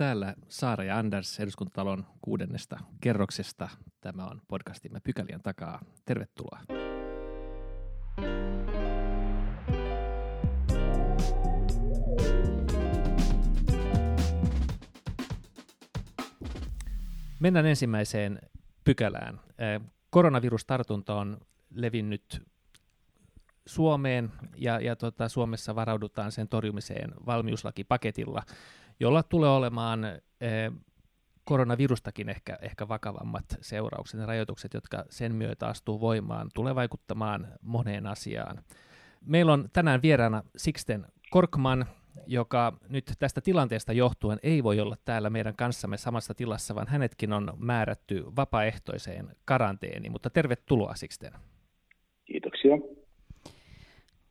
Täällä Saara ja Anders eduskuntatalon kuudennesta kerroksesta. Tämä on podcastimme Pykälien takaa. Tervetuloa. Mennään ensimmäiseen pykälään. Koronavirustartunta on levinnyt Suomeen ja, ja tota, Suomessa varaudutaan sen torjumiseen valmiuslakipaketilla, jolla tulee olemaan eh, koronavirustakin ehkä, ehkä vakavammat seuraukset ja rajoitukset, jotka sen myötä astuu voimaan, tulee vaikuttamaan moneen asiaan. Meillä on tänään vieraana Sixten Korkman, joka nyt tästä tilanteesta johtuen ei voi olla täällä meidän kanssamme samassa tilassa, vaan hänetkin on määrätty vapaaehtoiseen karanteeniin. Mutta tervetuloa Sixten. Kiitoksia.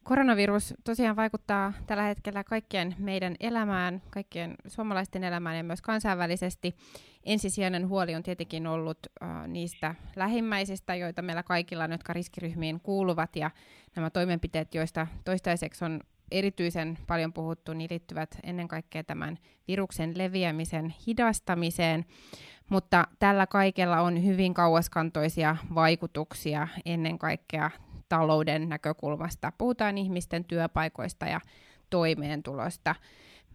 Koronavirus tosiaan vaikuttaa tällä hetkellä kaikkien meidän elämään, kaikkien suomalaisten elämään ja myös kansainvälisesti. Ensisijainen huoli on tietenkin ollut uh, niistä lähimmäisistä, joita meillä kaikilla on, jotka riskiryhmiin kuuluvat, ja nämä toimenpiteet, joista toistaiseksi on erityisen paljon puhuttu, niin liittyvät ennen kaikkea tämän viruksen leviämisen hidastamiseen, mutta tällä kaikella on hyvin kauaskantoisia vaikutuksia ennen kaikkea talouden näkökulmasta. Puhutaan ihmisten työpaikoista ja toimeentulosta.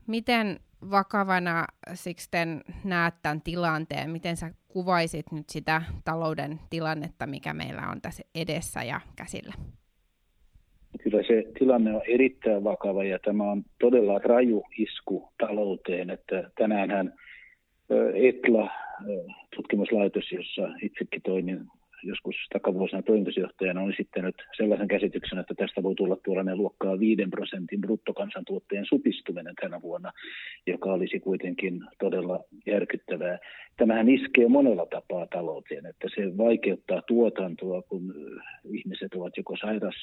Miten vakavana Sixten näet tämän tilanteen? Miten sä kuvaisit nyt sitä talouden tilannetta, mikä meillä on tässä edessä ja käsillä? Kyllä se tilanne on erittäin vakava ja tämä on todella raju isku talouteen. Että tänäänhän Etla, tutkimuslaitos, jossa itsekin toimin joskus takavuosina toimitusjohtajana on esittänyt sellaisen käsityksen, että tästä voi tulla tuollainen luokkaa 5 prosentin bruttokansantuotteen supistuminen tänä vuonna, joka olisi kuitenkin todella järkyttävää. Tämähän iskee monella tapaa talouteen, että se vaikeuttaa tuotantoa, kun ihmiset ovat joko sairas,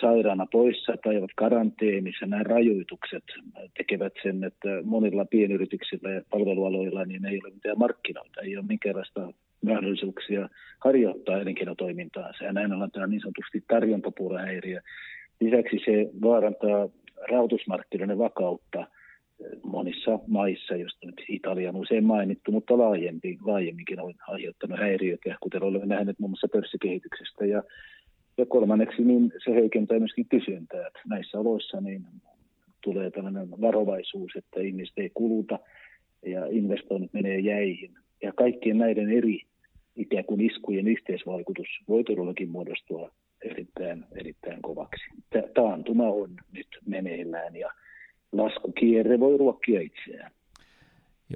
sairaana poissa tai ovat karanteenissa. Nämä rajoitukset tekevät sen, että monilla pienyrityksillä ja palvelualoilla niin ei ole mitään markkinoita, ei ole minkäänlaista mahdollisuuksia harjoittaa elinkeinotoimintaansa. Ja näin ollen tämä niin sanotusti tarjontapuolahäiriö. Lisäksi se vaarantaa rahoitusmarkkinoiden vakautta eh, monissa maissa, joista nyt Italia on usein mainittu, mutta laajempi, laajemminkin on aiheuttanut häiriöitä, kuten olemme nähneet muun muassa pörssikehityksestä. Ja, ja kolmanneksi niin se heikentää myöskin kysyntää. Että näissä oloissa niin tulee tällainen varovaisuus, että ihmiset ei kuluta ja investoinnit menee jäihin. Ja kaikkien näiden eri ikään kuin iskujen yhteisvaikutus voi todellakin muodostua erittäin, erittäin kovaksi. Taantuma on nyt meneillään ja laskukierre voi ruokkia itseään.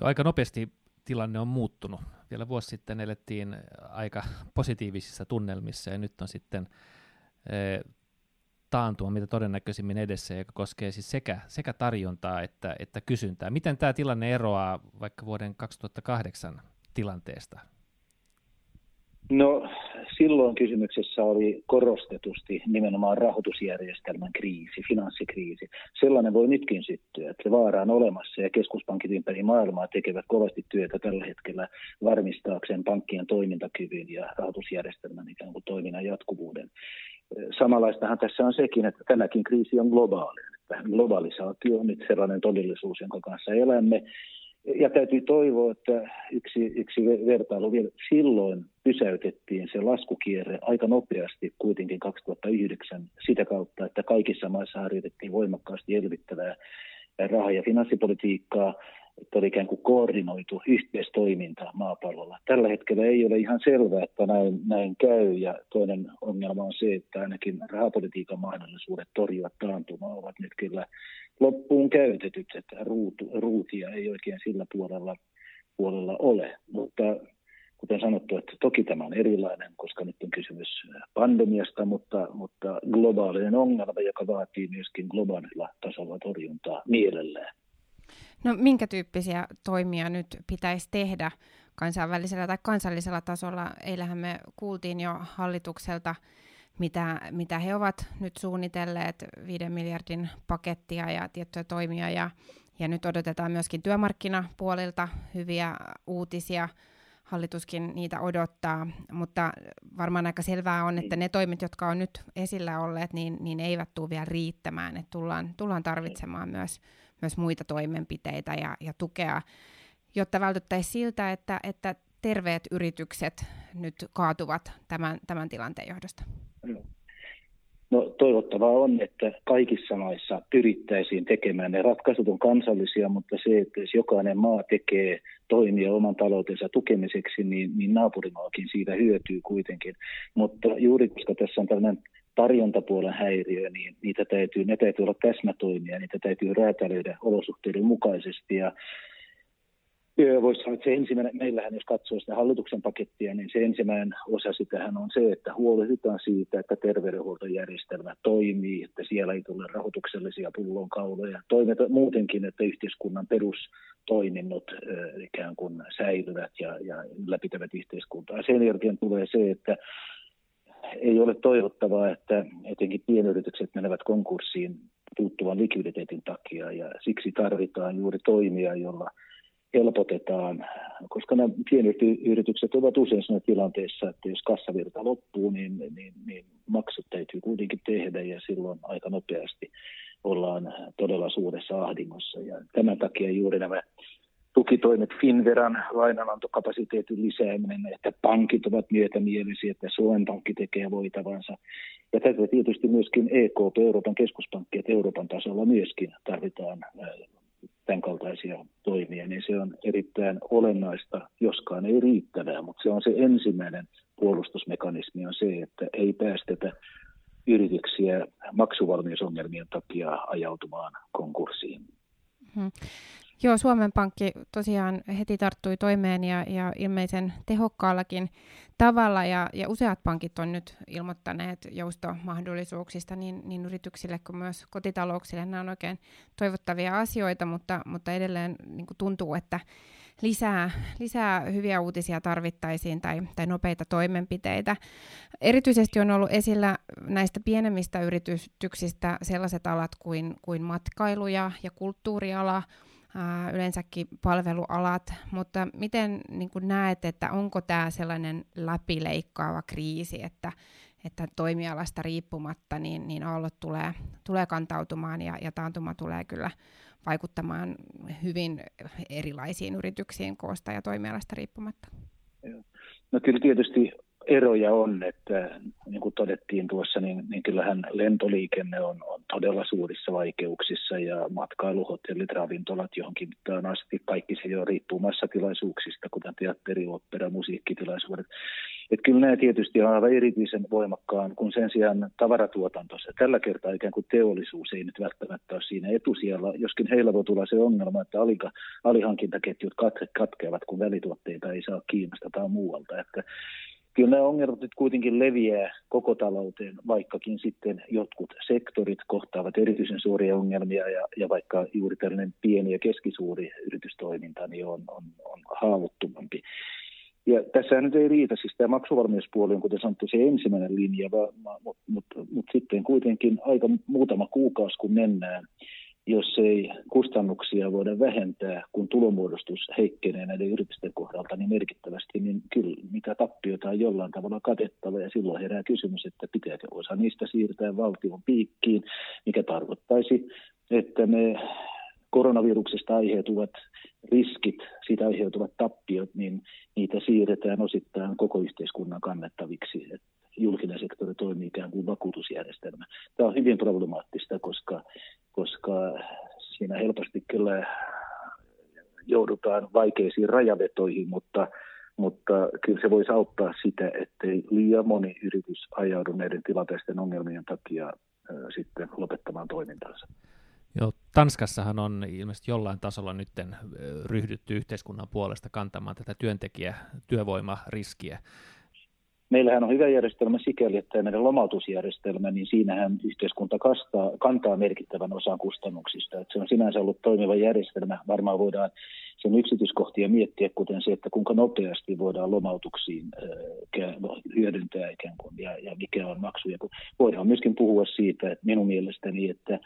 Jo aika nopeasti tilanne on muuttunut. Vielä vuosi sitten elettiin aika positiivisissa tunnelmissa ja nyt on sitten e, taantuma mitä todennäköisimmin edessä, joka koskee siis sekä, sekä tarjontaa että, että kysyntää. Miten tämä tilanne eroaa vaikka vuoden 2008 tilanteesta? No silloin kysymyksessä oli korostetusti nimenomaan rahoitusjärjestelmän kriisi, finanssikriisi. Sellainen voi nytkin syttyä, että se vaara on olemassa ja keskuspankit ympäri maailmaa tekevät kovasti työtä tällä hetkellä varmistaakseen pankkien toimintakyvyn ja rahoitusjärjestelmän ikään kuin toiminnan jatkuvuuden. Samanlaistahan tässä on sekin, että tämäkin kriisi on globaali. Globalisaatio on nyt sellainen todellisuus, jonka kanssa elämme ja täytyy toivoa, että yksi, yksi vertailu vielä silloin pysäytettiin se laskukierre aika nopeasti kuitenkin 2009 sitä kautta, että kaikissa maissa harjoitettiin voimakkaasti elvyttävää raha- ja finanssipolitiikkaa, että oli ikään kuin koordinoitu yhteistoiminta maapallolla. Tällä hetkellä ei ole ihan selvää, että näin, näin käy, ja toinen ongelma on se, että ainakin rahapolitiikan mahdollisuudet torjua taantumaa ovat nyt kyllä loppuun käytetyt, että ruutu, ruutia ei oikein sillä puolella, puolella ole. Mutta kuten sanottu, että toki tämä on erilainen, koska nyt on kysymys pandemiasta, mutta, mutta globaalinen ongelma, joka vaatii myöskin globaalilla tasolla torjuntaa mielellään. No minkä tyyppisiä toimia nyt pitäisi tehdä kansainvälisellä tai kansallisella tasolla? Eilähän me kuultiin jo hallitukselta mitä, mitä he ovat nyt suunnitelleet, 5 miljardin pakettia ja tiettyjä toimia, ja, ja nyt odotetaan myöskin työmarkkinapuolilta hyviä uutisia, hallituskin niitä odottaa, mutta varmaan aika selvää on, että ne toimet, jotka on nyt esillä olleet, niin, niin eivät tule vielä riittämään, että tullaan, tullaan tarvitsemaan myös, myös muita toimenpiteitä ja, ja tukea, jotta vältyttäisiin siltä, että, että terveet yritykset nyt kaatuvat tämän, tämän tilanteen johdosta? No toivottavaa on, että kaikissa maissa pyrittäisiin tekemään. Ne ratkaisut on kansallisia, mutta se, että jos jokainen maa tekee toimia oman taloutensa tukemiseksi, niin, niin naapurimaakin siitä hyötyy kuitenkin. Mutta juuri koska tässä on tällainen tarjontapuolen häiriö, niin niitä täytyy, ne täytyy olla täsmätoimia, niitä täytyy räätälöidä olosuhteiden mukaisesti. Ja Voisi sanoa, että se ensimmäinen, meillähän jos katsoo sitä hallituksen pakettia, niin se ensimmäinen osa sitähän on se, että huolehditaan siitä, että terveydenhuoltojärjestelmä toimii, että siellä ei tule rahoituksellisia pullonkauloja. Toimet muutenkin, että yhteiskunnan perustoiminnot ikään kuin säilyvät ja, ja ylläpitävät yhteiskuntaa. Sen jälkeen tulee se, että ei ole toivottavaa, että etenkin pienyritykset menevät konkurssiin puuttuvan likviditeetin takia ja siksi tarvitaan juuri toimia, jolla – helpotetaan, koska nämä pienet yritykset ovat usein siinä tilanteessa, että jos kassavirta loppuu, niin, niin, niin maksut täytyy kuitenkin tehdä ja silloin aika nopeasti ollaan todella suuressa ahdingossa. Ja tämän takia juuri nämä tukitoimet Finveran lainanantokapasiteetin lisääminen, että pankit ovat myötämielisiä, että Suomen pankki tekee voitavansa. Ja tätä tietysti myöskin EKP, Euroopan keskuspankki, että Euroopan tasolla myöskin tarvitaan tämän kaltaisia toimia, niin se on erittäin olennaista, joskaan ei riittävää, mutta se on se ensimmäinen puolustusmekanismi on se, että ei päästetä yrityksiä maksuvalmiusongelmien takia ajautumaan konkurssiin. Joo, Suomen Pankki tosiaan heti tarttui toimeen ja, ja ilmeisen tehokkaallakin tavalla, ja, ja useat pankit on nyt ilmoittaneet joustomahdollisuuksista niin, niin yrityksille kuin myös kotitalouksille. Nämä on oikein toivottavia asioita, mutta, mutta edelleen niin tuntuu, että lisää, lisää hyviä uutisia tarvittaisiin tai, tai nopeita toimenpiteitä. Erityisesti on ollut esillä näistä pienemmistä yrityksistä sellaiset alat kuin, kuin matkailu ja, ja kulttuuriala, yleensäkin palvelualat, mutta miten niin kuin näet, että onko tämä sellainen läpileikkaava kriisi, että, että toimialasta riippumatta niin, niin aallot tulee, tulee kantautumaan ja, ja taantuma tulee kyllä vaikuttamaan hyvin erilaisiin yrityksiin koosta ja toimialasta riippumatta? No kyllä tietysti eroja on, että niin kuin todettiin tuossa, niin, niin kyllähän lentoliikenne on, on todella suurissa vaikeuksissa ja matkailuhotellit, ravintolat johonkin mittaan asti, kaikki se jo riippuu massatilaisuuksista, kuten teatteri, opera, musiikkitilaisuudet. Että kyllä nämä tietysti on aivan erityisen voimakkaan, kun sen sijaan tavaratuotanto, se tällä kertaa ikään kuin teollisuus ei nyt välttämättä ole siinä etusijalla, joskin heillä voi tulla se ongelma, että alihankintaketjut katkeavat, kun välituotteita ei saa Kiinasta tai muualta. Että kyllä nämä ongelmat nyt kuitenkin leviää koko talouteen, vaikkakin sitten jotkut sektorit kohtaavat erityisen suuria ongelmia ja, ja vaikka juuri tällainen pieni ja keskisuuri yritystoiminta niin on, on, on haavoittuvampi. Ja tässä nyt ei riitä, siis tämä maksuvalmiuspuoli on, kuten sanottu, se ensimmäinen linja, mutta mut, mut, sitten kuitenkin aika muutama kuukausi, kun mennään, jos ei kustannuksia voida vähentää, kun tulomuodostus heikkenee näiden yritysten kohdalta niin merkittävästi, niin kyllä mitä tappiota on jollain tavalla katettava ja silloin herää kysymys, että pitääkö osa niistä siirtää valtion piikkiin, mikä tarkoittaisi, että ne koronaviruksesta aiheutuvat riskit, siitä aiheutuvat tappiot, niin niitä siirretään osittain koko yhteiskunnan kannettaviksi. Julkinen sektori toimii ikään kuin vakuutusjärjestelmä. Tämä on hyvin problemaattista, koska, koska siinä helposti kyllä joudutaan vaikeisiin rajavetoihin, mutta, mutta kyllä se voisi auttaa sitä, ettei liian moni yritys ajaudu näiden tilanteisten ongelmien takia sitten lopettamaan toimintansa. Joo, Tanskassahan on ilmeisesti jollain tasolla nyt ryhdytty yhteiskunnan puolesta kantamaan tätä työntekijä työvoimariskiä meillähän on hyvä järjestelmä sikäli, että meidän lomautusjärjestelmä, niin siinähän yhteiskunta kastaa, kantaa merkittävän osan kustannuksista. Että se on sinänsä ollut toimiva järjestelmä. Varmaan voidaan sen yksityiskohtia miettiä, kuten se, että kuinka nopeasti voidaan lomautuksiin hyödyntää ikään kuin, ja, ja mikä on maksu. Ja voidaan myöskin puhua siitä, että minun mielestäni, että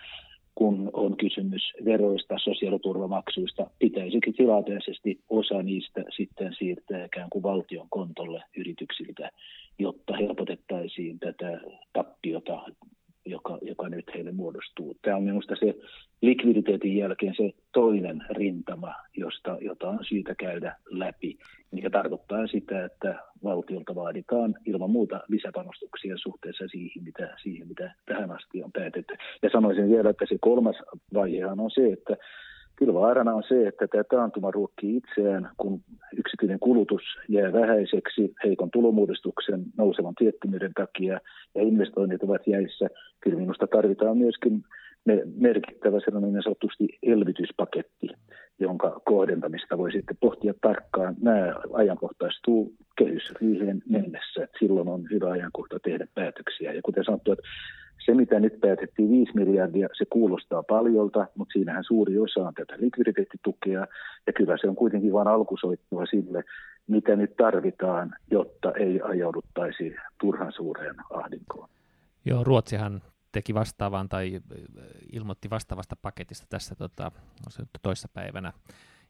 kun on kysymys veroista, sosiaaliturvamaksuista, pitäisikin tilanteisesti osa niistä sitten siirtää ikään kuin valtion kontolle yrityksiltä, jotta helpotettaisiin tätä tappiota joka, joka nyt heille muodostuu. Tämä on minusta se likviditeetin jälkeen se toinen rintama, josta, jota on syytä käydä läpi, mikä tarkoittaa sitä, että valtiolta vaaditaan ilman muuta lisäpanostuksia suhteessa siihen mitä, siihen, mitä tähän asti on päätetty. Ja sanoisin vielä, että se kolmas vaihehan on se, että Kyllä vaarana on se, että tämä taantuma ruokkii itseään, kun yksityinen kulutus jää vähäiseksi heikon tulomuodostuksen nousevan tiettymyyden takia ja investoinnit ovat jäissä. Kyllä minusta tarvitaan myöskin merkittävä sellainen niin sanotusti elvytyspaketti, jonka kohdentamista voi sitten pohtia tarkkaan. Nämä ajankohtaistuu kehysriiheen mennessä. Silloin on hyvä ajankohta tehdä päätöksiä. Ja kuten sanottu, että se, mitä nyt päätettiin 5 miljardia, se kuulostaa paljolta, mutta siinähän suuri osa on tätä likviditeettitukea, ja kyllä se on kuitenkin vain alkusoittua sille, mitä nyt tarvitaan, jotta ei ajauduttaisi turhan suureen ahdinkoon. Joo, Ruotsihan teki vastaavan tai ilmoitti vastaavasta paketista tässä tota, toissa päivänä,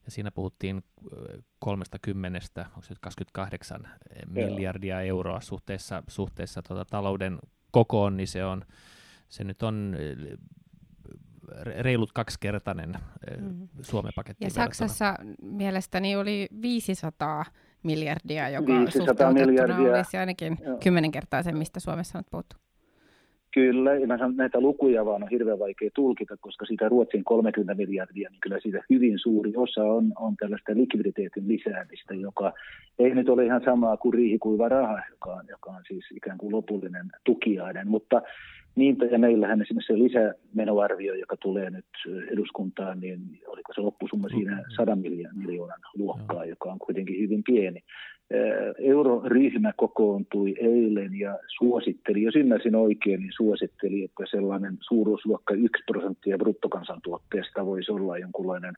ja siinä puhuttiin 30, onko se 28 miljardia euroa suhteessa, suhteessa tota, talouden kokoon, niin se, on, se nyt on reilut kaksikertainen mm. Suomen paketti. Ja Saksassa mielestäni oli 500 miljardia, joka 500 miljardia. olisi ainakin Joo. kymmenen kertaa se, mistä Suomessa on puhuttu. Kyllä, mä sanon, näitä lukuja vaan on hirveän vaikea tulkita, koska siitä Ruotsin 30 miljardia, niin kyllä siitä hyvin suuri osa on, on tällaista likviditeetin lisäämistä, joka ei nyt ole ihan samaa kuin riihikuiva raha, joka on, joka on siis ikään kuin lopullinen tukiainen, mutta Niinpä, ja meillähän esimerkiksi se lisämenoarvio, joka tulee nyt eduskuntaan, niin oliko se loppusumma siinä 100 miljoonan luokkaa, joka on kuitenkin hyvin pieni. Euroryhmä kokoontui eilen ja suositteli, jos ymmärsin oikein, niin suositteli, että sellainen suuruusluokka 1 prosenttia bruttokansantuotteesta voisi olla jonkunlainen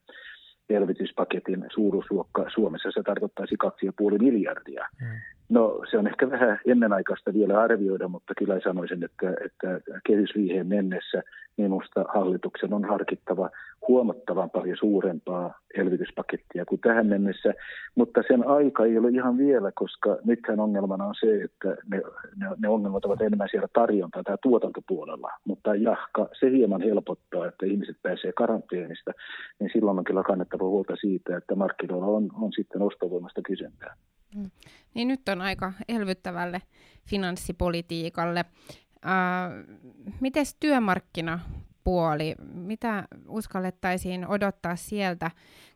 elvytyspaketin suuruusluokka Suomessa. Se tarkoittaisi 2,5 miljardia. Mm. No se on ehkä vähän ennenaikaista vielä arvioida, mutta kyllä sanoisin, että, että kehysriiheen mennessä minusta hallituksen on harkittava huomattavan paljon suurempaa elvytyspakettia kuin tähän mennessä, mutta sen aika ei ole ihan vielä, koska nythän ongelmana on se, että ne, ne, ne ongelmat ovat enemmän siellä tarjonta- tai tuotantopuolella, mutta jahka se hieman helpottaa, että ihmiset pääsee karanteenista, niin silloin on kyllä kannettava huolta siitä, että markkinoilla on, on sitten ostovoimasta kysyntää. Mm. Niin nyt on aika elvyttävälle finanssipolitiikalle. Äh, Miten työmarkkinapuoli, mitä uskallettaisiin odottaa sieltä?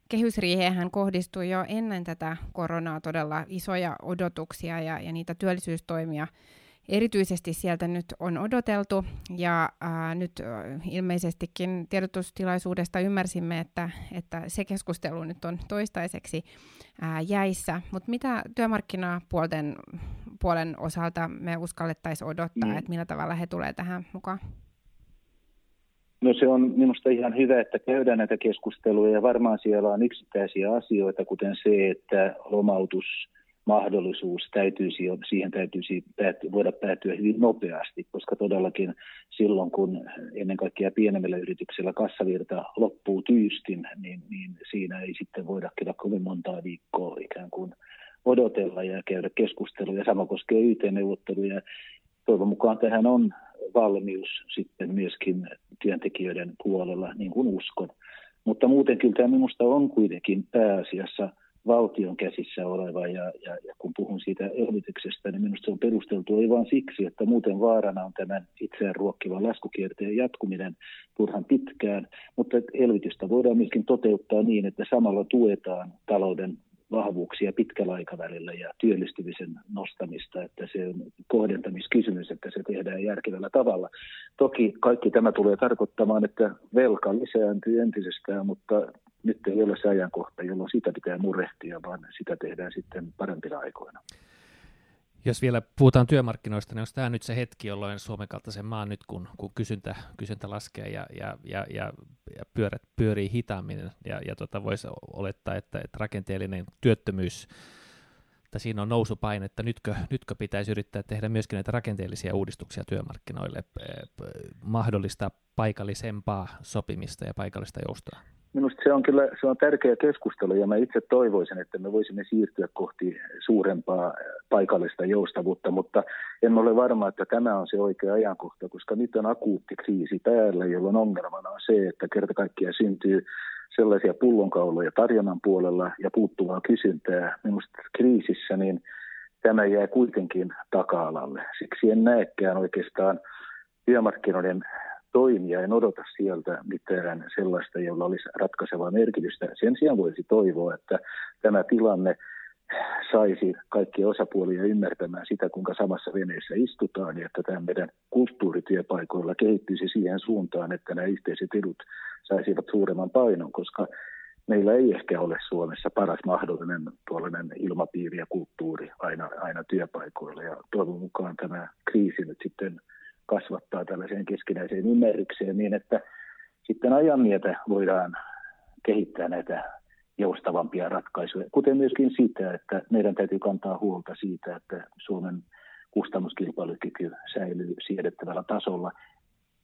Kehysriiheen kohdistui jo ennen tätä koronaa todella isoja odotuksia ja, ja niitä työllisyystoimia erityisesti sieltä nyt on odoteltu ja ää, nyt ilmeisestikin tiedotustilaisuudesta ymmärsimme, että, että se keskustelu nyt on toistaiseksi ää, jäissä, mutta mitä työmarkkinapuolten puolen osalta me uskallettaisiin odottaa, mm. että millä tavalla he tulee tähän mukaan? No se on minusta ihan hyvä, että käydään näitä keskusteluja ja varmaan siellä on yksittäisiä asioita, kuten se, että lomautus mahdollisuus täytyisi, siihen täytyisi pääty, voida päätyä hyvin nopeasti, koska todellakin silloin, kun ennen kaikkea pienemmillä yrityksillä kassavirta loppuu tyystin, niin, niin siinä ei sitten voida kyllä kovin montaa viikkoa ikään kuin odotella ja käydä keskusteluja. Sama koskee YT-neuvotteluja. Toivon mukaan tähän on valmius sitten myöskin työntekijöiden puolella, niin kuin uskon. Mutta muuten kyllä tämä minusta on kuitenkin pääasiassa – valtion käsissä oleva ja, ja, ja kun puhun siitä elvytyksestä, niin minusta se on perusteltu ei vain siksi, että muuten vaarana on tämän itseään ruokkivan laskukierteen jatkuminen turhan pitkään, mutta elvytystä voidaan myöskin toteuttaa niin, että samalla tuetaan talouden vahvuuksia pitkällä aikavälillä ja työllistymisen nostamista, että se on kohdentamiskysymys, että se tehdään järkevällä tavalla. Toki kaikki tämä tulee tarkoittamaan, että velka lisääntyy entisestään, mutta nyt ei ole se ajankohta, jolloin sitä pitää murehtia, vaan sitä tehdään sitten parempina aikoina. Jos vielä puhutaan työmarkkinoista, niin onko tämä nyt se hetki, jolloin Suomen kaltaisen maan nyt, kun, kun kysyntä, kysyntä laskee ja, ja, ja, ja, ja pyörät pyörii hitaammin, ja, ja tota voisi olettaa, että, että rakenteellinen työttömyys, että siinä on nousupaine, että nytkö, nytkö pitäisi yrittää tehdä myöskin näitä rakenteellisia uudistuksia työmarkkinoille, mahdollistaa paikallisempaa sopimista ja paikallista joustoa? Minusta se on kyllä se on tärkeä keskustelu ja mä itse toivoisin, että me voisimme siirtyä kohti suurempaa paikallista joustavuutta, mutta en ole varma, että tämä on se oikea ajankohta, koska nyt on akuutti kriisi päällä, jolloin ongelmana on se, että kerta kaikkiaan syntyy sellaisia pullonkauloja tarjonnan puolella ja puuttuvaa kysyntää. Minusta kriisissä niin tämä jää kuitenkin taka-alalle. Siksi en näekään oikeastaan työmarkkinoiden toimia, en odota sieltä mitään sellaista, jolla olisi ratkaisevaa merkitystä. Sen sijaan voisi toivoa, että tämä tilanne saisi kaikkia osapuolia ymmärtämään sitä, kuinka samassa veneessä istutaan ja että tämä meidän kulttuurityöpaikoilla kehittyisi siihen suuntaan, että nämä yhteiset edut saisivat suuremman painon, koska meillä ei ehkä ole Suomessa paras mahdollinen tuollainen ilmapiiri ja kulttuuri aina, aina työpaikoilla ja toivon mukaan tämä kriisi nyt sitten kasvattaa tällaiseen keskinäiseen ymmärrykseen niin, että sitten ajan myötä voidaan kehittää näitä joustavampia ratkaisuja, kuten myöskin sitä, että meidän täytyy kantaa huolta siitä, että Suomen kustannuskilpailukyky säilyy siedettävällä tasolla.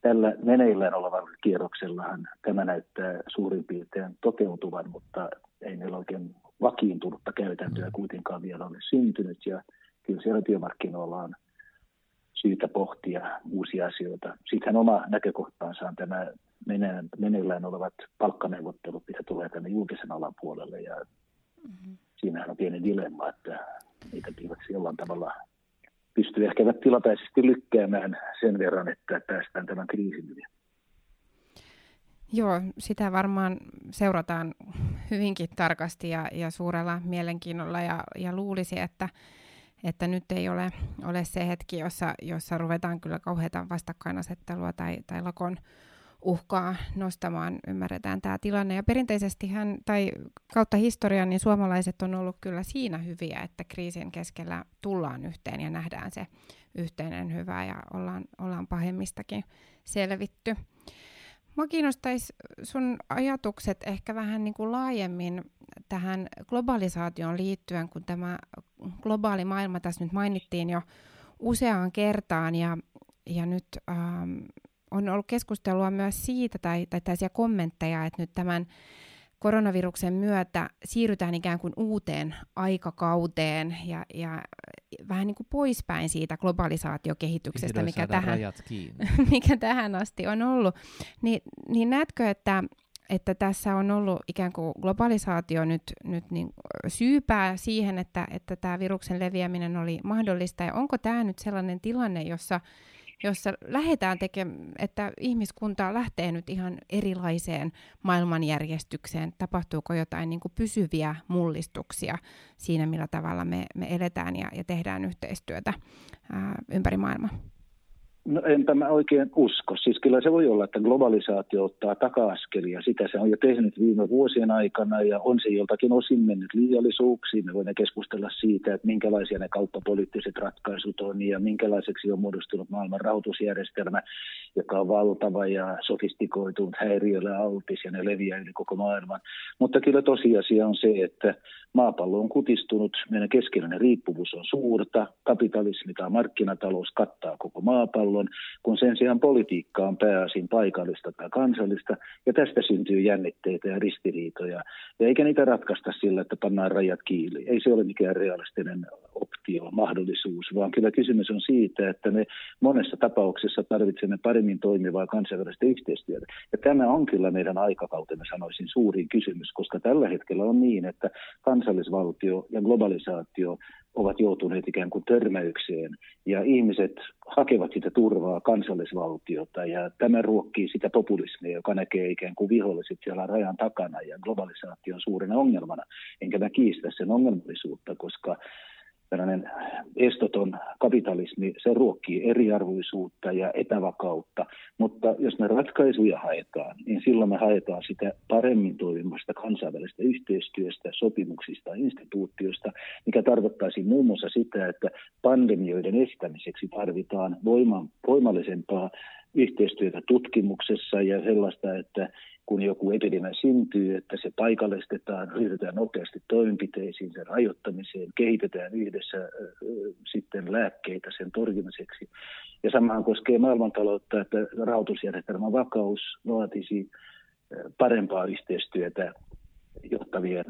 Tällä meneillään olevalla kierroksellahan tämä näyttää suurin piirtein toteutuvan, mutta ei meillä oikein vakiintunutta käytäntöä kuitenkaan vielä ole syntynyt ja kyllä siellä työmarkkinoilla on syytä pohtia uusia asioita. Sitten oma näkökohtaansa on tämä meneillään olevat palkkaneuvottelut, mitä tulee tänne julkisen alan puolelle. Ja mm-hmm. Siinähän on pieni dilemma, että niitä pitäisi jollain tavalla pystyy ehkä tilapäisesti lykkäämään sen verran, että päästään tämän kriisin yli. Joo, sitä varmaan seurataan hyvinkin tarkasti ja, ja suurella mielenkiinnolla ja, ja luulisi, että että nyt ei ole, ole se hetki, jossa, jossa ruvetaan kyllä kauheita vastakkainasettelua tai, tai lakon uhkaa nostamaan, ymmärretään tämä tilanne. Ja perinteisesti hän, tai kautta historian, niin suomalaiset on ollut kyllä siinä hyviä, että kriisin keskellä tullaan yhteen ja nähdään se yhteinen hyvä ja ollaan, ollaan pahemmistakin selvitty. Mua kiinnostaisi sun ajatukset ehkä vähän niin kuin laajemmin tähän globalisaatioon liittyen, kun tämä globaali maailma tässä nyt mainittiin jo useaan kertaan ja, ja nyt ähm, on ollut keskustelua myös siitä tai, tai tällaisia kommentteja, että nyt tämän koronaviruksen myötä siirrytään ikään kuin uuteen aikakauteen ja, ja vähän niin kuin poispäin siitä globalisaatiokehityksestä, mikä tähän, mikä tähän asti on ollut. Ni, niin näetkö, että, että tässä on ollut ikään kuin globalisaatio nyt, nyt niin syypää siihen, että, että tämä viruksen leviäminen oli mahdollista, ja onko tämä nyt sellainen tilanne, jossa jossa lähdetään tekemään, että ihmiskunta lähtee nyt ihan erilaiseen maailmanjärjestykseen. Tapahtuuko jotain niin kuin pysyviä mullistuksia siinä, millä tavalla me, me eletään ja, ja tehdään yhteistyötä ää, ympäri maailmaa? No enpä mä oikein usko. Siis kyllä se voi olla, että globalisaatio ottaa taka-askelia. Sitä se on jo tehnyt viime vuosien aikana ja on se joltakin osin mennyt liiallisuuksiin. Me voimme keskustella siitä, että minkälaisia ne kauppapoliittiset ratkaisut on ja minkälaiseksi on muodostunut maailman rahoitusjärjestelmä, joka on valtava ja sofistikoitunut häiriöllä altis ja ne leviää yli koko maailman. Mutta kyllä tosiasia on se, että maapallo on kutistunut, meidän keskeinen riippuvuus on suurta, kapitalismi tai markkinatalous kattaa koko maapallon, kun sen sijaan politiikka on pääasin paikallista tai kansallista, ja tästä syntyy jännitteitä ja ristiriitoja. Ja eikä niitä ratkaista sillä, että pannaan rajat kiinni. Ei se ole mikään realistinen optio, mahdollisuus, vaan kyllä kysymys on siitä, että me monessa tapauksessa tarvitsemme paremmin toimivaa kansainvälistä yhteistyötä. Ja tämä on kyllä meidän aikakautemme, sanoisin, suurin kysymys, koska tällä hetkellä on niin, että kansallisvaltio ja globalisaatio ovat joutuneet ikään kuin törmäykseen ja ihmiset hakevat sitä turvaa kansallisvaltiota ja tämä ruokkii sitä populismia, joka näkee ikään kuin viholliset siellä rajan takana ja globalisaation suurena ongelmana. Enkä mä kiistä sen ongelmallisuutta, koska tällainen estoton kapitalismi, se ruokkii eriarvoisuutta ja epävakautta, mutta jos me ratkaisuja haetaan, niin silloin me haetaan sitä paremmin toimimasta kansainvälistä yhteistyöstä, sopimuksista, instituutioista, mikä tarkoittaisi muun muassa sitä, että pandemioiden estämiseksi tarvitaan voima, voimallisempaa yhteistyötä tutkimuksessa ja sellaista, että kun joku epidemia syntyy, että se paikallistetaan, ryhdytään nopeasti toimenpiteisiin, sen rajoittamiseen, kehitetään yhdessä äh, sitten lääkkeitä sen torjumiseksi. Ja samaan koskee maailmantaloutta, että rahoitusjärjestelmän vakaus vaatisi parempaa yhteistyötä johtavien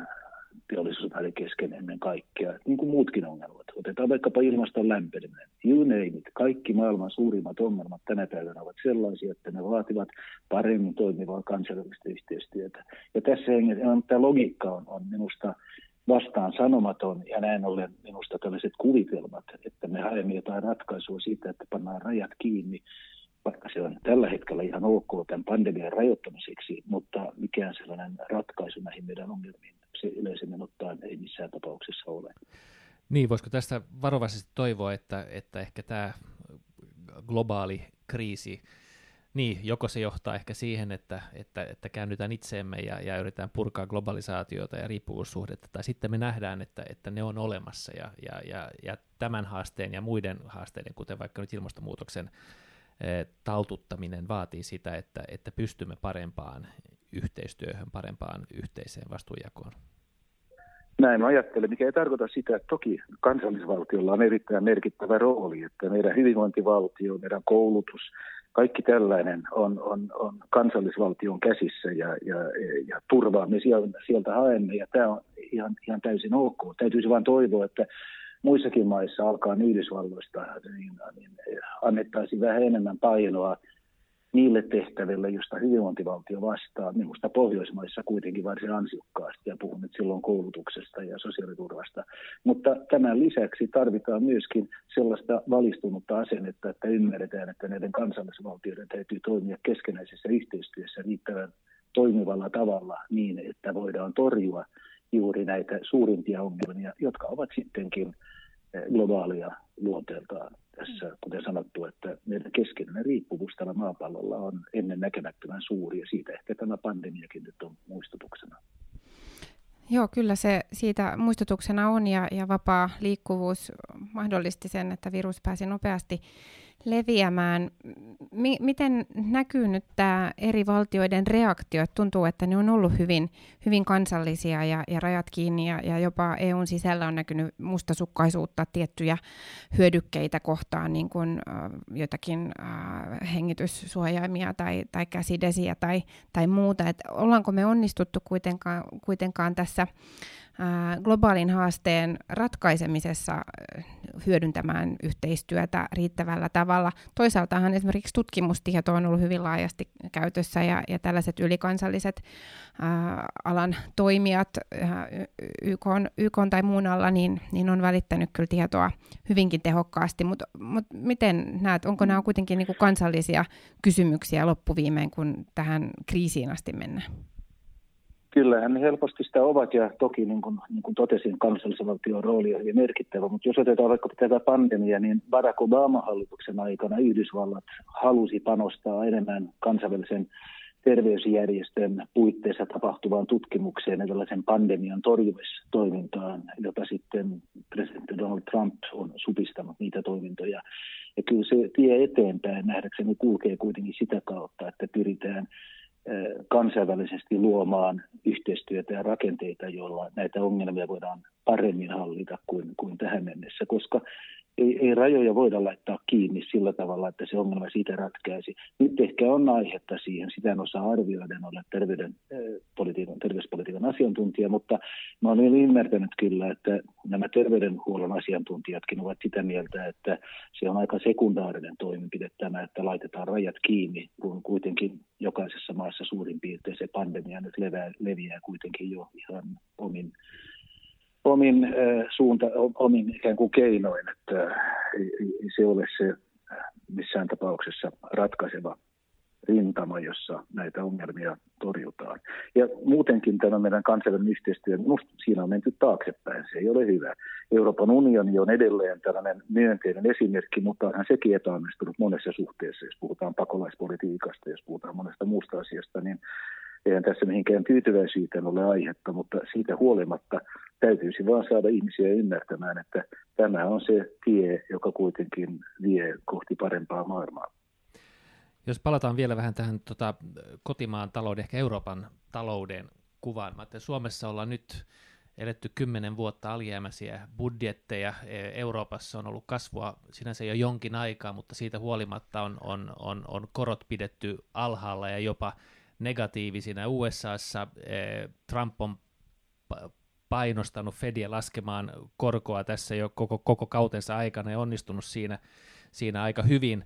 teollisuusmaiden kesken ennen kaikkea, niin kuin muutkin ongelmat. Otetaan vaikkapa ilmaston lämpeneminen. You name it. Kaikki maailman suurimmat ongelmat tänä päivänä ovat sellaisia, että ne vaativat paremmin toimivaa kansainvälistä yhteistyötä. Ja tässä tämä logiikka on, on minusta vastaan sanomaton ja näin ollen minusta tällaiset kuvitelmat, että me haemme jotain ratkaisua siitä, että pannaan rajat kiinni, vaikka se on tällä hetkellä ihan ok tämän pandemian rajoittamiseksi, mutta mikään sellainen ratkaisu näihin meidän ongelmiin se yleisemmin ottaen ei missään tapauksessa ole. Niin, voisiko tästä varovaisesti toivoa, että, että ehkä tämä globaali kriisi, niin, joko se johtaa ehkä siihen, että, että, että käännytään itseemme ja, ja yritetään purkaa globalisaatiota ja riippuvuussuhdetta, tai sitten me nähdään, että, että ne on olemassa ja, ja, ja, ja tämän haasteen ja muiden haasteiden, kuten vaikka nyt ilmastonmuutoksen e, taltuttaminen vaatii sitä, että, että pystymme parempaan yhteistyöhön, parempaan yhteiseen vastuunjakoon. Näin ajattelen, mikä ei tarkoita sitä, että toki kansallisvaltiolla on erittäin merkittävä rooli, että meidän hyvinvointivaltio, meidän koulutus, kaikki tällainen on, on, on kansallisvaltion käsissä ja, ja, ja turvaa me sieltä, sieltä haemme ja tämä on ihan, ihan täysin ok. Täytyisi vain toivoa, että muissakin maissa alkaa Yhdysvalloista, niin, niin annettaisiin vähän enemmän painoa niille tehtäville, josta hyvinvointivaltio vastaa, minusta Pohjoismaissa kuitenkin varsin ansiokkaasti, ja puhun nyt silloin koulutuksesta ja sosiaaliturvasta. Mutta tämän lisäksi tarvitaan myöskin sellaista valistunutta asennetta, että ymmärretään, että näiden kansallisvaltioiden täytyy toimia keskenäisessä yhteistyössä riittävän toimivalla tavalla niin, että voidaan torjua juuri näitä suurimpia ongelmia, jotka ovat sittenkin globaalia luonteeltaan tässä, kuten sanottu, että meidän keskeinen riippuvuus tällä maapallolla on ennen näkemättömän suuri ja siitä ehkä tämä pandemiakin nyt on muistutuksena. Joo, kyllä se siitä muistutuksena on ja, ja vapaa liikkuvuus mahdollisti sen, että virus pääsi nopeasti leviämään. M- miten näkyy nyt tämä eri valtioiden reaktio? Tuntuu, että ne on ollut hyvin, hyvin kansallisia ja, ja rajat kiinni ja, ja jopa EUn sisällä on näkynyt mustasukkaisuutta tiettyjä hyödykkeitä kohtaan, niin kuin äh, jotakin äh, hengityssuojaimia tai, tai käsidesiä tai, tai muuta. Et ollaanko me onnistuttu kuitenkaan, kuitenkaan tässä globaalin haasteen ratkaisemisessa hyödyntämään yhteistyötä riittävällä tavalla. Toisaaltahan esimerkiksi tutkimustieto on ollut hyvin laajasti käytössä ja, ja tällaiset ylikansalliset ää, alan toimijat ää, YK, YK tai muun alla niin, niin on välittänyt kyllä tietoa hyvinkin tehokkaasti, mutta mut miten näet, onko nämä kuitenkin niin kuin kansallisia kysymyksiä loppuviimeen, kun tähän kriisiin asti mennään? Kyllähän ne helposti sitä ovat ja toki niin kuin, niin kuin totesin, kansallisen valtion rooli on hyvin merkittävä, mutta jos otetaan vaikka tätä pandemiaa, niin Barack Obama-hallituksen aikana Yhdysvallat halusi panostaa enemmän kansainvälisen terveysjärjestön puitteissa tapahtuvaan tutkimukseen ja tällaisen pandemian torjumistoimintaan, jota sitten presidentti Donald Trump on supistanut niitä toimintoja. Ja kyllä se tie eteenpäin nähdäkseni kulkee kuitenkin sitä kautta, että pyritään kansainvälisesti luomaan yhteistyötä ja rakenteita, joilla näitä ongelmia voidaan paremmin hallita kuin, kuin tähän mennessä, koska ei, ei rajoja voida laittaa kiinni sillä tavalla, että se ongelma siitä ratkaisi. Nyt ehkä on aihetta siihen, sitä en osaa arvioida, en ole terveyden, politiikan, terveyspolitiikan asiantuntija, mutta mä olen ymmärtänyt kyllä, että nämä terveydenhuollon asiantuntijatkin ovat sitä mieltä, että se on aika sekundaarinen toimenpide tämä, että laitetaan rajat kiinni, kun kuitenkin jokaisessa maassa suurin piirtein se pandemia nyt leviää, leviää kuitenkin jo ihan omin omin suunta, omin ikään kuin keinoin, että ei se ole se missään tapauksessa ratkaiseva rintama, jossa näitä ongelmia torjutaan. Ja muutenkin tämä meidän kansainvälinen yhteistyö, minusta siinä on menty taaksepäin, se ei ole hyvä. Euroopan unioni on edelleen tällainen myönteinen esimerkki, mutta onhan sekin epäonnistunut monessa suhteessa, jos puhutaan pakolaispolitiikasta, jos puhutaan monesta muusta asiasta, niin eihän tässä mihinkään tyytyväisyyteen ole aihetta, mutta siitä huolimatta täytyisi vaan saada ihmisiä ymmärtämään, että tämä on se tie, joka kuitenkin vie kohti parempaa maailmaa. Jos palataan vielä vähän tähän tota, kotimaan talouden, ehkä Euroopan talouden kuvaan. Mä Suomessa ollaan nyt eletty kymmenen vuotta alijäämäisiä budjetteja. E, Euroopassa on ollut kasvua sinänsä jo jonkin aikaa, mutta siitä huolimatta on, on, on, on korot pidetty alhaalla ja jopa negatiivisina. USAssa Trump on painostanut Fedia laskemaan korkoa tässä jo koko, koko kautensa aikana ja onnistunut siinä, siinä aika hyvin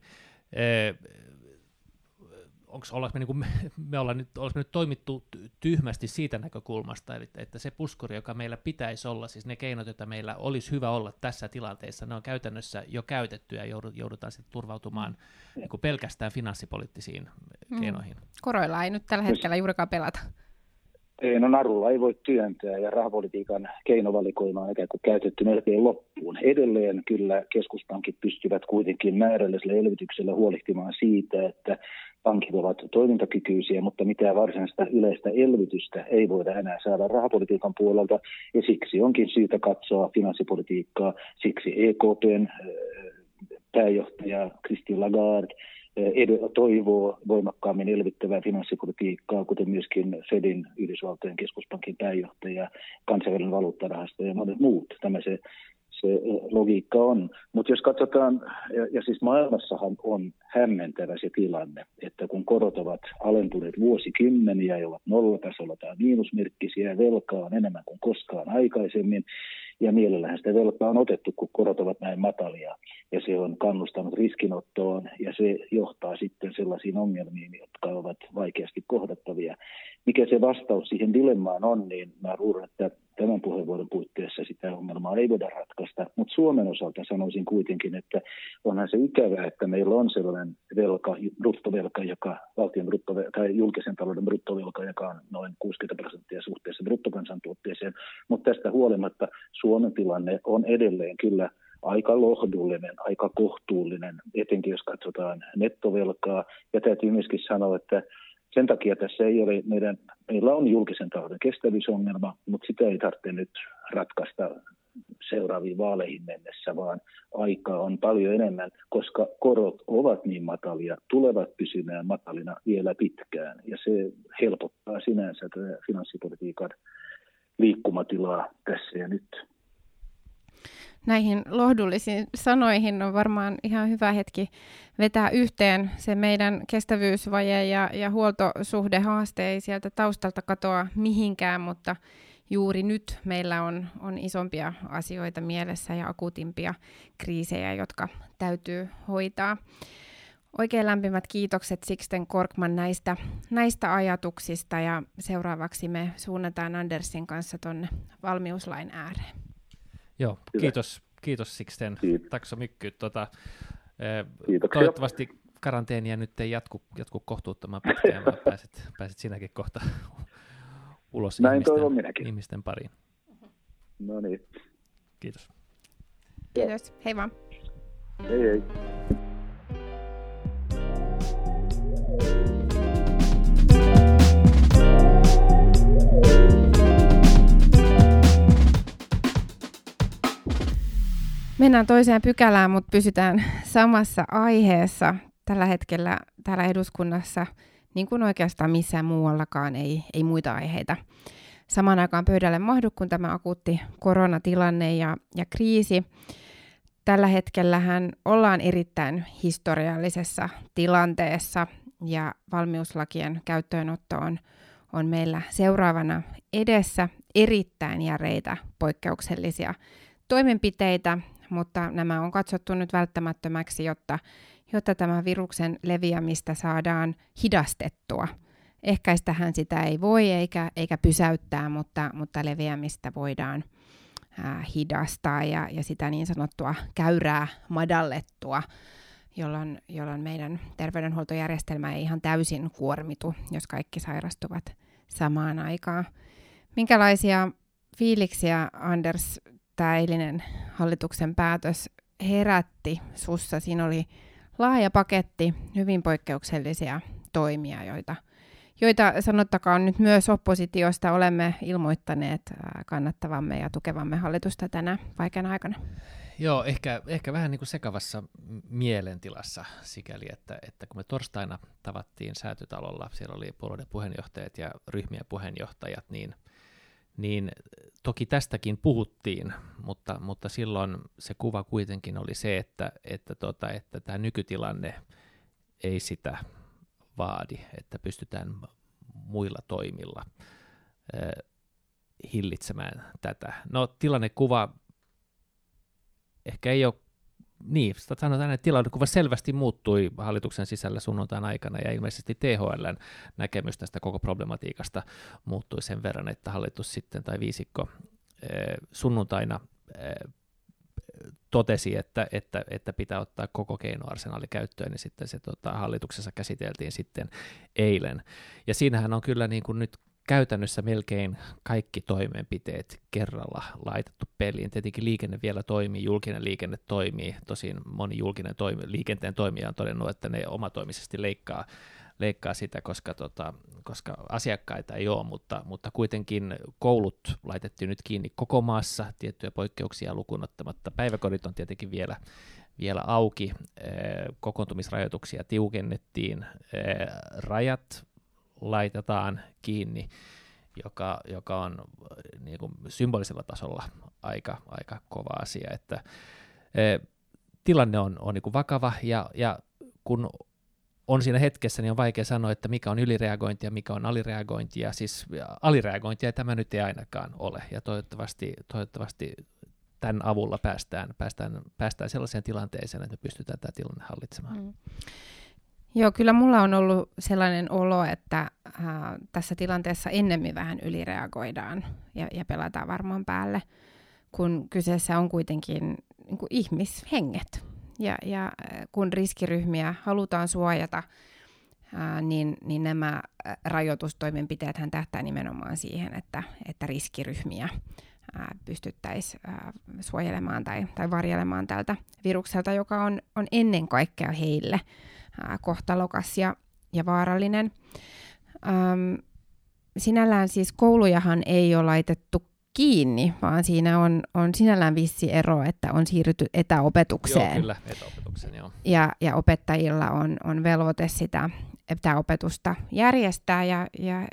onko ollaanko me, niin kuin, me, ollaan nyt, me nyt toimittu tyhmästi siitä näkökulmasta, eli, että se puskuri, joka meillä pitäisi olla, siis ne keinot, joita meillä olisi hyvä olla tässä tilanteessa, ne on käytännössä jo käytetty ja joudutaan sitten turvautumaan niin kuin pelkästään finanssipoliittisiin mm. keinoihin. Koroilla ei nyt tällä hetkellä juurikaan pelata. No narulla ei voi työntää ja rahapolitiikan keinovalikoima on ikään kuin käytetty melkein loppuun. Edelleen kyllä keskuspankit pystyvät kuitenkin määrällisellä elvytyksellä huolehtimaan siitä, että pankit ovat toimintakykyisiä, mutta mitään varsinaista yleistä elvytystä ei voida enää saada rahapolitiikan puolelta, ja siksi onkin syytä katsoa finanssipolitiikkaa. Siksi EKPn äh, pääjohtaja Christine Lagarde toivoo voimakkaammin elvyttävää finanssipolitiikkaa, kuten myöskin Fedin, Yhdysvaltojen keskuspankin pääjohtaja, kansainvälinen valuuttarahasto ja monet muut. Tämä se se logiikka on. Mutta jos katsotaan, ja, ja siis maailmassahan on hämmentävä se tilanne, että kun korot ovat alentuneet vuosikymmeniä ja ovat nollatasolla tai miinusmerkkisiä, velkaa on enemmän kuin koskaan aikaisemmin, ja mielellähän sitä velkaa on otettu, kun korot ovat näin matalia, ja se on kannustanut riskinottoon, ja se johtaa sitten sellaisiin ongelmiin, jotka ovat vaikeasti kohdattavia. Mikä se vastaus siihen dilemmaan on, niin mä luulen, että tämän puheenvuoron puitteissa sitä ongelmaa ei voida ratkaista, mutta Suomen osalta sanoisin kuitenkin, että onhan se ikävää, että meillä on sellainen velka, bruttovelka, joka valtion bruttovelka, tai julkisen talouden bruttovelka, joka on noin 60 prosenttia suhteessa bruttokansantuotteeseen, mutta tästä huolimatta Suomen tilanne on edelleen kyllä aika lohdullinen, aika kohtuullinen, etenkin jos katsotaan nettovelkaa. Ja täytyy myöskin sanoa, että sen takia tässä ei ole meidän, meillä on julkisen talouden kestävyysongelma, mutta sitä ei tarvitse nyt ratkaista seuraaviin vaaleihin mennessä, vaan aikaa on paljon enemmän, koska korot ovat niin matalia, tulevat pysymään matalina vielä pitkään. Ja se helpottaa sinänsä tätä finanssipolitiikan liikkumatilaa tässä ja nyt näihin lohdullisiin sanoihin on varmaan ihan hyvä hetki vetää yhteen se meidän kestävyysvaje ja, ja huoltosuhdehaaste ei sieltä taustalta katoa mihinkään, mutta juuri nyt meillä on, on isompia asioita mielessä ja akuutimpia kriisejä, jotka täytyy hoitaa. Oikein lämpimät kiitokset Sixten Korkman näistä, näistä ajatuksista ja seuraavaksi me suunnataan Andersin kanssa tuonne valmiuslain ääreen. Joo, Hyvä. kiitos, kiitos Sixten. Kiitos. Tack så mycket. Tota, eh, toivottavasti karanteenia nyt ei jatku, jatku kohtuuttoman pitkään, vaan pääset, pääset sinäkin kohta ulos Näin ihmisten, ihmisten pariin. No niin. Kiitos. Kiitos. Hei vaan. Hei hei. Mennään toiseen pykälään, mutta pysytään samassa aiheessa. Tällä hetkellä täällä eduskunnassa, niin kuin oikeastaan missään muuallakaan, ei, ei muita aiheita samaan aikaan pöydälle mahdu kuin tämä akuutti koronatilanne ja, ja kriisi. Tällä hetkellähän ollaan erittäin historiallisessa tilanteessa ja valmiuslakien käyttöönotto on, on meillä seuraavana edessä erittäin järeitä poikkeuksellisia toimenpiteitä, mutta nämä on katsottu nyt välttämättömäksi, jotta, jotta tämän viruksen leviämistä saadaan hidastettua. Ehkäistähän sitä ei voi eikä, eikä pysäyttää, mutta, mutta leviämistä voidaan ää, hidastaa ja, ja sitä niin sanottua käyrää madallettua, jolloin, jolloin meidän terveydenhuoltojärjestelmä ei ihan täysin kuormitu, jos kaikki sairastuvat samaan aikaan. Minkälaisia fiiliksiä, Anders, tämä eilinen hallituksen päätös herätti sussa? Siinä oli laaja paketti hyvin poikkeuksellisia toimia, joita, joita sanottakaan nyt myös oppositiosta olemme ilmoittaneet kannattavamme ja tukevamme hallitusta tänä vaikeana aikana. Joo, ehkä, ehkä vähän niin kuin sekavassa mielentilassa sikäli, että, että kun me torstaina tavattiin säätytalolla, siellä oli puolueiden puheenjohtajat ja ryhmien puheenjohtajat, niin – niin toki tästäkin puhuttiin, mutta, mutta silloin se kuva kuitenkin oli se, että, että, tota, että tämä nykytilanne ei sitä vaadi, että pystytään muilla toimilla hillitsemään tätä. No tilannekuva ehkä ei ole niin, sanotaan, että tilannekuva selvästi muuttui hallituksen sisällä sunnuntain aikana ja ilmeisesti THLn näkemys tästä koko problematiikasta muuttui sen verran, että hallitus sitten tai viisikko sunnuntaina totesi, että, että, että pitää ottaa koko keinoarsenaali käyttöön, niin sitten se tota, hallituksessa käsiteltiin sitten eilen. Ja siinähän on kyllä niin kuin nyt käytännössä melkein kaikki toimenpiteet kerralla laitettu peliin. Tietenkin liikenne vielä toimii, julkinen liikenne toimii, tosin moni julkinen toimi, liikenteen toimija on todennut, että ne omatoimisesti leikkaa, leikkaa sitä, koska, tota, koska asiakkaita ei ole, mutta, mutta kuitenkin koulut laitettiin nyt kiinni koko maassa, tiettyjä poikkeuksia lukuun ottamatta. Päiväkodit on tietenkin vielä, vielä auki, kokoontumisrajoituksia tiukennettiin, rajat laitetaan kiinni, joka, joka on niin kuin symbolisella tasolla aika, aika kova asia. Että, e, tilanne on, on niin kuin vakava ja, ja kun on siinä hetkessä, niin on vaikea sanoa, että mikä on ylireagointia, mikä on alireagointia. Siis alireagointia tämä nyt ei ainakaan ole, ja toivottavasti, toivottavasti tämän avulla päästään, päästään, päästään sellaiseen tilanteeseen, että me pystytään tämä tilanne hallitsemaan. Mm. Joo, kyllä mulla on ollut sellainen olo, että äh, tässä tilanteessa ennemmin vähän ylireagoidaan ja, ja pelataan varmaan päälle, kun kyseessä on kuitenkin niin kuin ihmishenget. Ja, ja äh, kun riskiryhmiä halutaan suojata, äh, niin, niin nämä äh, rajoitustoimenpiteet tähtää nimenomaan siihen, että, että riskiryhmiä äh, pystyttäisiin suojelemaan tai, tai varjelemaan tältä virukselta, joka on, on ennen kaikkea heille – ää, kohtalokas ja, ja vaarallinen. Äm, sinällään siis koulujahan ei ole laitettu kiinni, vaan siinä on, on sinällään vissi ero, että on siirrytty etäopetukseen. Joo, kyllä, etäopetukseen, joo. Ja, ja opettajilla on, on velvoite sitä etäopetusta järjestää ja, ja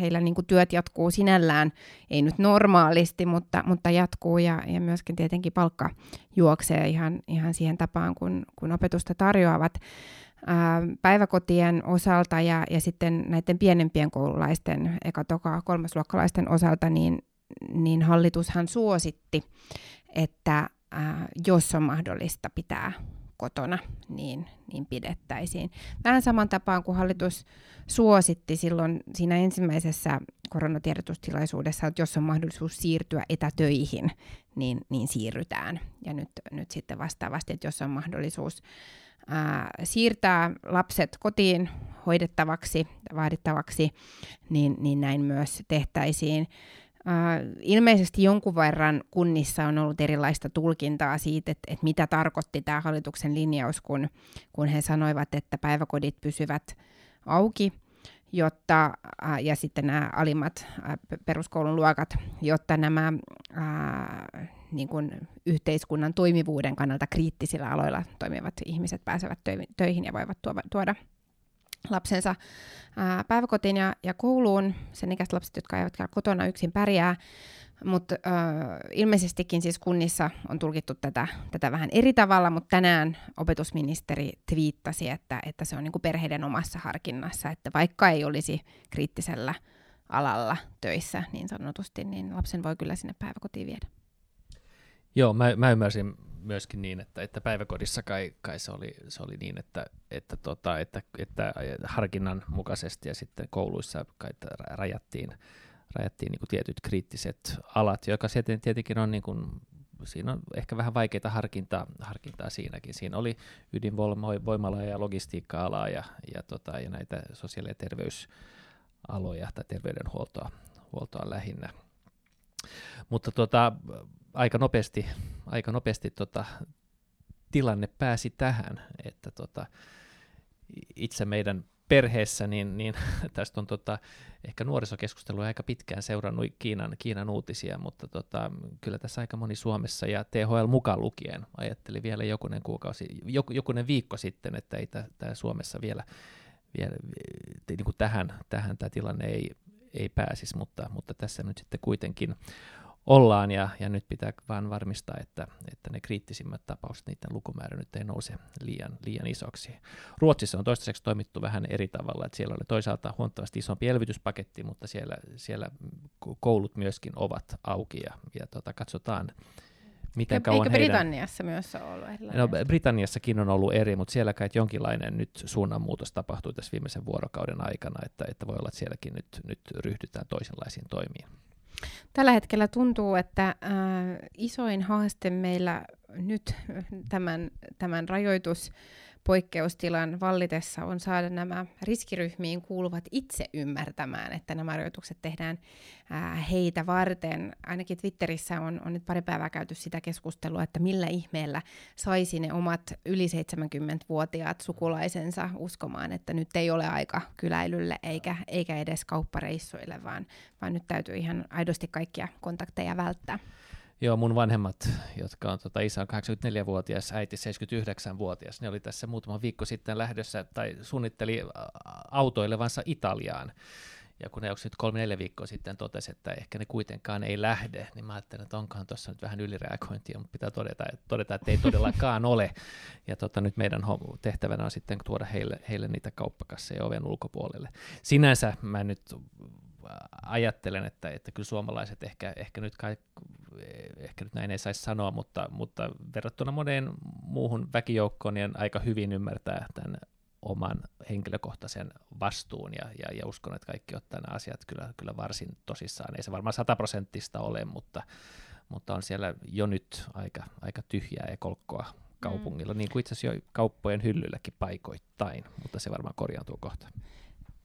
heillä niin kuin työt jatkuu sinällään, ei nyt normaalisti, mutta, mutta jatkuu ja, ja myöskin tietenkin palkka juoksee ihan, ihan siihen tapaan, kun, kun opetusta tarjoavat päiväkotien osalta ja, ja sitten näiden pienempien koululaisten, eka, toka, kolmasluokkalaisten osalta, niin, niin hallitushan suositti, että ää, jos on mahdollista pitää kotona, niin, niin pidettäisiin. Vähän saman tapaan kuin hallitus suositti silloin siinä ensimmäisessä koronatiedotustilaisuudessa, että jos on mahdollisuus siirtyä etätöihin, niin, niin siirrytään. Ja nyt, nyt sitten vastaavasti, että jos on mahdollisuus ää, siirtää lapset kotiin hoidettavaksi, vaadittavaksi, niin, niin näin myös tehtäisiin. Ilmeisesti jonkun verran kunnissa on ollut erilaista tulkintaa siitä, että, että mitä tarkoitti tämä hallituksen linjaus, kun, kun he sanoivat, että päiväkodit pysyvät auki, jotta, ja sitten nämä alimmat peruskoulun luokat, jotta nämä niin kuin yhteiskunnan toimivuuden kannalta kriittisillä aloilla toimivat ihmiset pääsevät töihin ja voivat tuoda lapsensa päiväkotiin ja, ja kouluun. Sen ikäiset lapset, jotka eivät kotona yksin pärjää. Mutta ilmeisestikin siis kunnissa on tulkittu tätä, tätä vähän eri tavalla, mutta tänään opetusministeri twiittasi, että, että se on niin kuin perheiden omassa harkinnassa, että vaikka ei olisi kriittisellä alalla töissä niin sanotusti, niin lapsen voi kyllä sinne päiväkotiin viedä. Joo, mä, mä ymmärsin myöskin niin, että, että päiväkodissa kai, kai se, oli, se oli niin, että, että, tota, että, että harkinnan mukaisesti ja sitten kouluissa kai rajattiin, rajattiin niin tietyt kriittiset alat, joka tietenkin on niin kuin, siinä on ehkä vähän vaikeita harkintaa, harkintaa siinäkin. Siinä oli ydinvoimala ja logistiikka-alaa ja, ja, tota, ja näitä sosiaali- ja terveysaloja tai terveydenhuoltoa huoltoa lähinnä. Mutta tota, aika nopeasti, aika nopeasti tota, tilanne pääsi tähän, että tota, itse meidän perheessä, niin, niin tästä on tota, ehkä nuorisokeskustelua aika pitkään seurannut Kiinan, Kiinan uutisia, mutta tota, kyllä tässä aika moni Suomessa ja THL mukaan lukien ajatteli vielä jokunen kuukausi, joku, jokunen viikko sitten, että ei tämä Suomessa vielä, vielä niin kuin tähän, tähän tämä tilanne ei, ei pääsisi, mutta, mutta tässä nyt sitten kuitenkin ollaan ja, ja nyt pitää vaan varmistaa, että, että ne kriittisimmät tapaukset, niiden lukumäärä nyt ei nouse liian, liian isoksi. Ruotsissa on toistaiseksi toimittu vähän eri tavalla, että siellä oli toisaalta huomattavasti isompi elvytyspaketti, mutta siellä, siellä koulut myöskin ovat auki ja, ja tota, katsotaan, miten Eikö, kauan eikö heidän... Britanniassa myös ole ollut erilainen? No, Britanniassakin on ollut eri, mutta siellä kai jonkinlainen nyt suunnanmuutos tapahtui tässä viimeisen vuorokauden aikana, että, että voi olla, että sielläkin nyt, nyt ryhdytään toisenlaisiin toimiin. Tällä hetkellä tuntuu, että äh, isoin haaste meillä nyt tämän, tämän rajoitus poikkeustilan vallitessa on saada nämä riskiryhmiin kuuluvat itse ymmärtämään, että nämä rajoitukset tehdään ää, heitä varten. Ainakin Twitterissä on, on nyt pari päivää käyty sitä keskustelua, että millä ihmeellä saisi ne omat yli 70-vuotiaat sukulaisensa uskomaan, että nyt ei ole aika kyläilylle eikä, eikä edes kauppareissuille, vaan, vaan nyt täytyy ihan aidosti kaikkia kontakteja välttää. Joo, mun vanhemmat, jotka on, tota, isä on 84-vuotias, äiti 79-vuotias, ne oli tässä muutama viikko sitten lähdössä tai suunnitteli autoilevansa Italiaan. Ja kun ne nyt kolme-neljä viikkoa sitten totesi, että ehkä ne kuitenkaan ei lähde, niin mä ajattelin, että onkohan tuossa nyt vähän ylireagointia, mutta pitää todeta, että, todeta, että ei todellakaan ole. Ja tota, nyt meidän tehtävänä on sitten tuoda heille, heille niitä kauppakasseja oven ulkopuolelle. Sinänsä mä nyt ajattelen, että, että kyllä suomalaiset ehkä, ehkä nyt kai, ehkä nyt näin ei saisi sanoa, mutta, mutta verrattuna moneen muuhun väkijoukkoon niin aika hyvin ymmärtää tämän oman henkilökohtaisen vastuun ja, ja, ja uskon, että kaikki ottaa nämä asiat kyllä, kyllä varsin tosissaan. Ei se varmaan sataprosenttista ole, mutta, mutta on siellä jo nyt aika, aika tyhjää ja kolkkoa kaupungilla, mm. niin kuin itse asiassa jo kauppojen hyllylläkin paikoittain, mutta se varmaan korjaantuu kohta.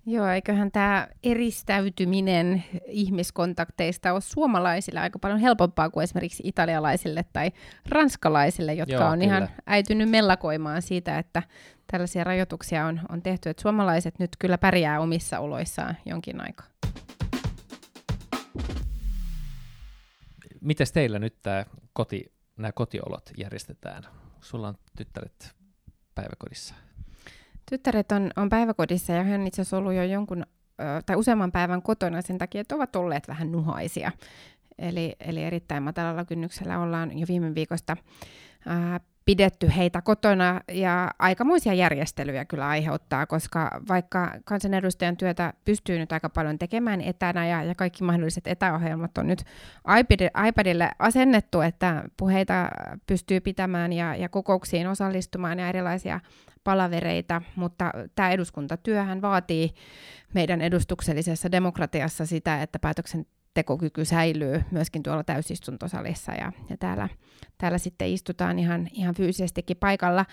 Joo, eiköhän tämä eristäytyminen ihmiskontakteista ole suomalaisille aika paljon helpompaa kuin esimerkiksi italialaisille tai ranskalaisille, jotka Joo, on kyllä. ihan äitynyt mellakoimaan siitä, että tällaisia rajoituksia on, on tehty. Että suomalaiset nyt kyllä pärjää omissa oloissaan jonkin aikaa. Miten teillä nyt tämä koti, nämä kotiolot järjestetään? Sulla on tyttäret päiväkodissa. Tyttäret on, on päiväkodissa ja hän itse asiassa ollut jo jonkun tai useamman päivän kotona sen takia, että ovat olleet vähän nuhaisia. Eli, eli erittäin matalalla kynnyksellä ollaan jo viime viikosta ää, pidetty heitä kotona ja aikamoisia järjestelyjä kyllä aiheuttaa, koska vaikka kansanedustajan työtä pystyy nyt aika paljon tekemään etänä ja, ja kaikki mahdolliset etäohjelmat on nyt iPad, iPadille asennettu, että puheita pystyy pitämään ja, ja kokouksiin osallistumaan ja erilaisia palavereita, mutta tämä eduskuntatyöhän vaatii meidän edustuksellisessa demokratiassa sitä, että päätöksentekokyky säilyy myöskin tuolla täysistuntosalissa ja, ja täällä, täällä sitten istutaan ihan, ihan fyysisestikin paikalla.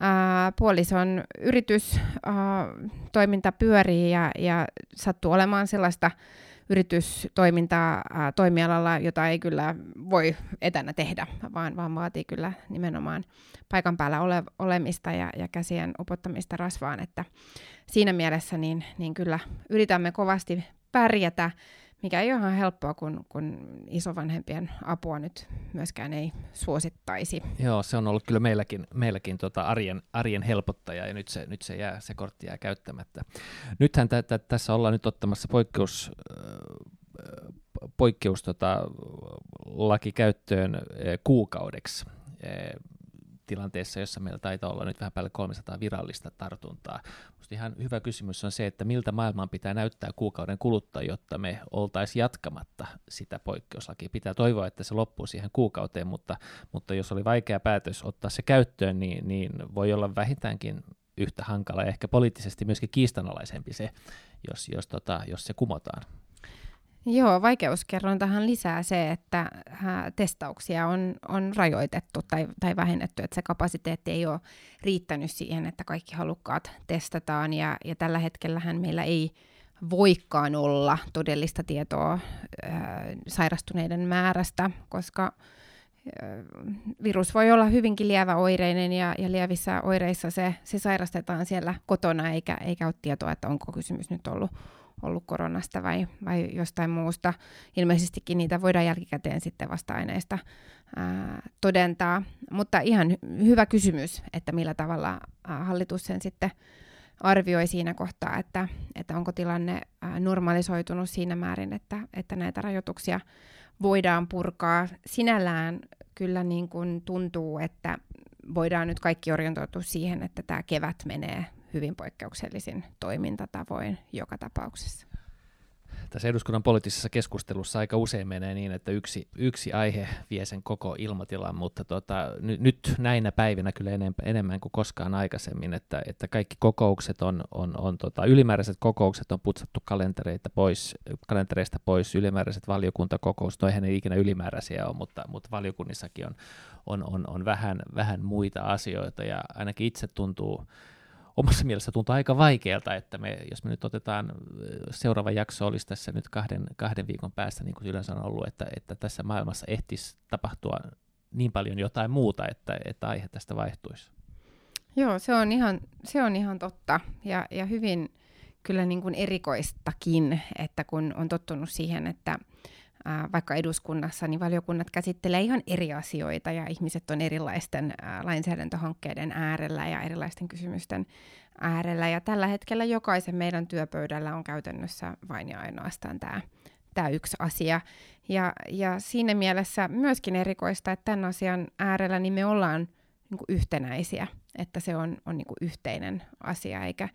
Ää, puolison yritystoiminta pyörii ja, ja sattuu olemaan sellaista yritystoimintaa ää, toimialalla, jota ei kyllä voi etänä tehdä, vaan, vaan vaatii kyllä nimenomaan paikan päällä ole, olemista ja, ja käsien upottamista rasvaan. Että siinä mielessä niin, niin kyllä yritämme kovasti pärjätä, mikä ei ole ihan helppoa, kun, kun isovanhempien apua nyt myöskään ei suosittaisi. Joo, se on ollut kyllä meilläkin, meilläkin tota arjen, arjen helpottaja, ja nyt se, nyt se, jää, se kortti jää käyttämättä. Nythän t- t- tässä ollaan nyt ottamassa poikkeus, poikkeus tota, laki käyttöön kuukaudeksi tilanteessa, jossa meillä taitaa olla nyt vähän päälle 300 virallista tartuntaa. Musta ihan hyvä kysymys on se, että miltä maailman pitää näyttää kuukauden kuluttua, jotta me oltaisiin jatkamatta sitä poikkeuslakia. Pitää toivoa, että se loppuu siihen kuukauteen, mutta, mutta jos oli vaikea päätös ottaa se käyttöön, niin, niin voi olla vähintäänkin yhtä hankala ja ehkä poliittisesti myöskin kiistanalaisempi se, jos, jos, tota, jos se kumotaan. Joo, vaikeuskerrontahan lisää se, että testauksia on, on rajoitettu tai, tai vähennetty, että se kapasiteetti ei ole riittänyt siihen, että kaikki halukkaat testataan. Ja, ja tällä hetkellähän meillä ei voikaan olla todellista tietoa ää, sairastuneiden määrästä, koska virus voi olla hyvinkin lieväoireinen ja, ja lievissä oireissa se, se sairastetaan siellä kotona eikä, eikä ole tietoa, että onko kysymys nyt ollut ollut koronasta vai, vai jostain muusta. Ilmeisestikin niitä voidaan jälkikäteen sitten vasta-aineista ää, todentaa. Mutta ihan hyvä kysymys, että millä tavalla ää, hallitus sen sitten arvioi siinä kohtaa, että, että onko tilanne ää, normalisoitunut siinä määrin, että, että näitä rajoituksia voidaan purkaa. Sinällään kyllä niin kuin tuntuu, että voidaan nyt kaikki orientoitua siihen, että tämä kevät menee hyvin poikkeuksellisin toimintatavoin joka tapauksessa. Tässä eduskunnan poliittisessa keskustelussa aika usein menee niin, että yksi, yksi aihe vie sen koko ilmatilan, mutta tota, ny, nyt näinä päivinä kyllä enemmän, enemmän kuin koskaan aikaisemmin, että, että kaikki kokoukset on, on, on tota, ylimääräiset kokoukset on putsattu kalentereita pois, kalentereista pois, ylimääräiset valiokuntakokoukset, no eihän ne ikinä ylimääräisiä ole, mutta, mutta valiokunnissakin on, on, on, on vähän, vähän muita asioita ja ainakin itse tuntuu, omassa mielessä tuntuu aika vaikealta, että me, jos me nyt otetaan, seuraava jakso olisi tässä nyt kahden, kahden viikon päästä, niin kuin yleensä on ollut, että, että tässä maailmassa ehtisi tapahtua niin paljon jotain muuta, että, että aihe tästä vaihtuisi. Joo, se on ihan, se on ihan totta ja, ja hyvin kyllä niin kuin erikoistakin, että kun on tottunut siihen, että vaikka eduskunnassa, niin valiokunnat käsittelee ihan eri asioita ja ihmiset on erilaisten lainsäädäntöhankkeiden äärellä ja erilaisten kysymysten äärellä. Ja tällä hetkellä jokaisen meidän työpöydällä on käytännössä vain ja ainoastaan tämä tämä yksi asia. Ja, ja siinä mielessä myöskin erikoista, että tämän asian äärellä niin me ollaan niin kuin yhtenäisiä, että se on, on niin kuin yhteinen asia, eikä,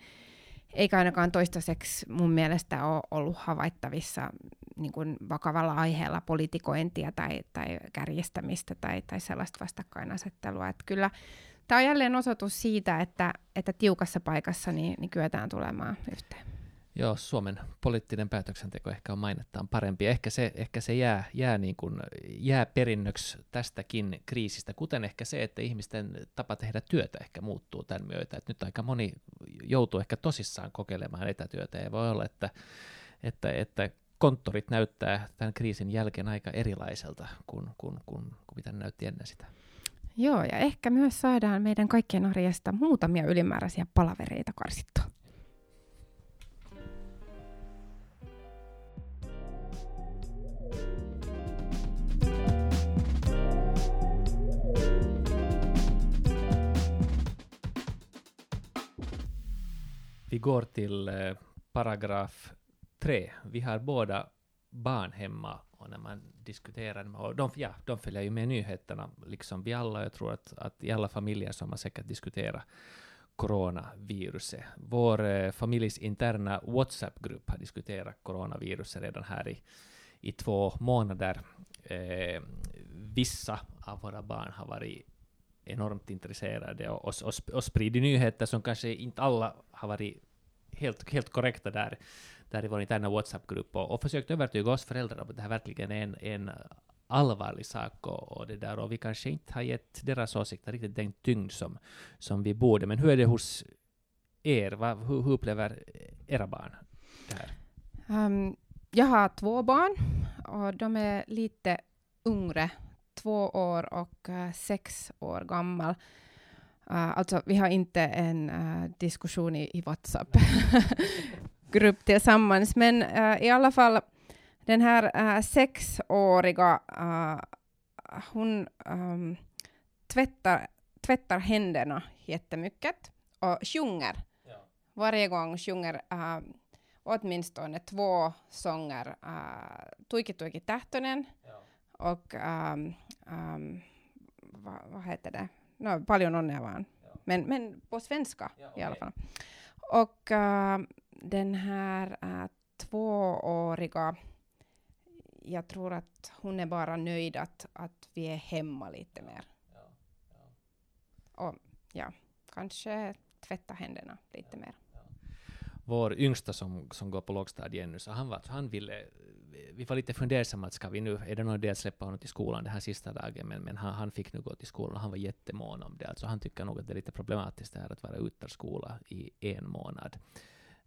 eikä ainakaan toistaiseksi mun mielestä ole ollut havaittavissa niin kuin vakavalla aiheella politikointia tai, tai kärjestämistä tai, tai sellaista vastakkainasettelua. Että kyllä tämä on jälleen osoitus siitä, että, että tiukassa paikassa niin, niin kyetään tulemaan yhteen. Joo, Suomen poliittinen päätöksenteko ehkä on mainettaan parempi. Ehkä se, ehkä se jää, jää, niin kuin, jää perinnöksi tästäkin kriisistä, kuten ehkä se, että ihmisten tapa tehdä työtä ehkä muuttuu tämän myötä. Et nyt aika moni joutuu ehkä tosissaan kokeilemaan etätyötä ja voi olla, että, että, että konttorit näyttää tämän kriisin jälkeen aika erilaiselta kuin, kuin, kuin, kuin mitä ne näytti ennen sitä. Joo, ja ehkä myös saadaan meidän kaikkien arjesta muutamia ylimääräisiä palavereita karsittua. Vi går till paragraf tre. Vi har båda barn hemma och när man diskuterar, och de, ja, de följer ju med nyheterna, liksom vi alla. Jag tror att, att i alla familjer som har man säkert diskuterat coronaviruset. Vår eh, familjs interna WhatsApp-grupp har diskuterat coronaviruset redan här i, i två månader. Eh, vissa av våra barn har varit enormt intresserade och, och, och, och spridit nyheter som kanske inte alla har varit helt, helt korrekta där, där i vår interna WhatsApp-grupp och, och försökt övertyga oss föräldrar om att det här verkligen är en, en allvarlig sak och, och, det där, och vi kanske inte har gett deras åsikter riktigt den tyngd som, som vi borde. Men hur är det hos er? Va, hur, hur upplever era barn det här? Um, jag har två barn och de är lite yngre, två år och uh, sex år gammal. Uh, alltså, vi har inte en uh, diskussion i, i WhatsApp-grupp tillsammans, men uh, i alla fall den här sexåriga, hon um, tvättar, tvättar händerna jättemycket och sjunger. Ja. Varje gång sjunger uh, åtminstone två sånger, uh, Tuiki Tuiki Tähtönen ja. och um, um, vad, vad heter det? no, paljon onnea vaan. Men, men på svenska ja, okay. i alla fall. Och uh, den här uh, tvååriga, jag tror att hon är bara nöjd att, att vi är hemma lite mer. Ja, ja. Och ja, kanske tvätta händerna lite mer vår yngsta som, som går på lågstadiet ännu, så han, var, han ville, vi var lite fundersamma, att ska vi nu, är det någon idé att släppa honom till skolan den här sista dagen, men, men han, han fick nu gå till skolan och han var jättemån om det. Alltså han tycker nog att det är lite problematiskt det här att vara utan skola i en månad.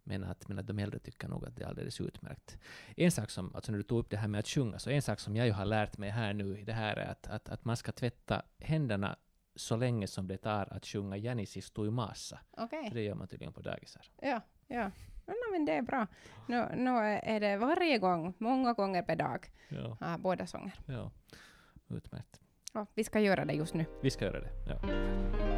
Men att, men att de äldre tycker nog att det är alldeles utmärkt. En sak som, alltså när du tog upp det här med att sjunga, så en sak som jag ju har lärt mig här nu, det här är att, att, att man ska tvätta händerna så länge som det tar att sjunga Janis i massa. Okay. det gör man tydligen på dagisar. Ja, ja. No, men det är bra. Nu, nu är det varje gång, många gånger per dag, ja. uh, båda sånger. Ja, utmärkt. Ja, vi ska göra det just nu. Vi ska göra det, ja.